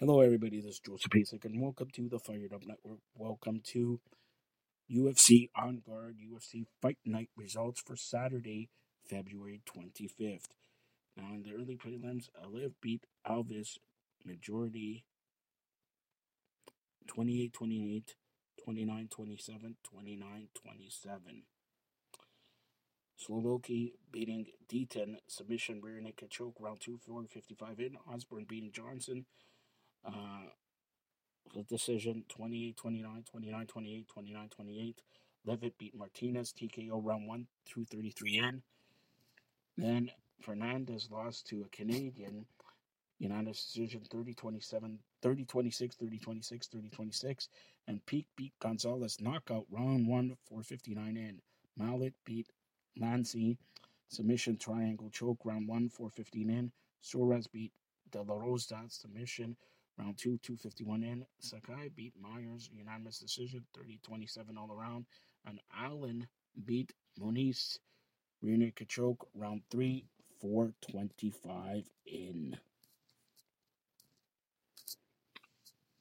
Hello, everybody. This is Joseph Pasek, and welcome to the Fired Up Network. Welcome to UFC On Guard UFC Fight Night results for Saturday, February 25th. Now, in the early prelims, Aliv beat Alvis majority 28 28, 29 27, 29 27. Slovoki beating D10 submission rear naked choke round 2 4 55 in. Osborne beating Johnson uh, the decision 28 29, 29 28, 29 28. Levitt beat Martinez, TKO round 1 through 33 in. Then Fernandez lost to a Canadian, unanimous decision 30 27, 30 26, 30 26, 30 26. And Peak beat Gonzalez knockout round 1 459 in. Mallet beat Lancy, submission triangle choke round 1 415 in. Suarez beat De La Rosa submission Round two, 251 in. Sakai beat Myers, unanimous decision, 30 27 all around. And Allen beat Muniz, Rene Kachok, round three, 425 in.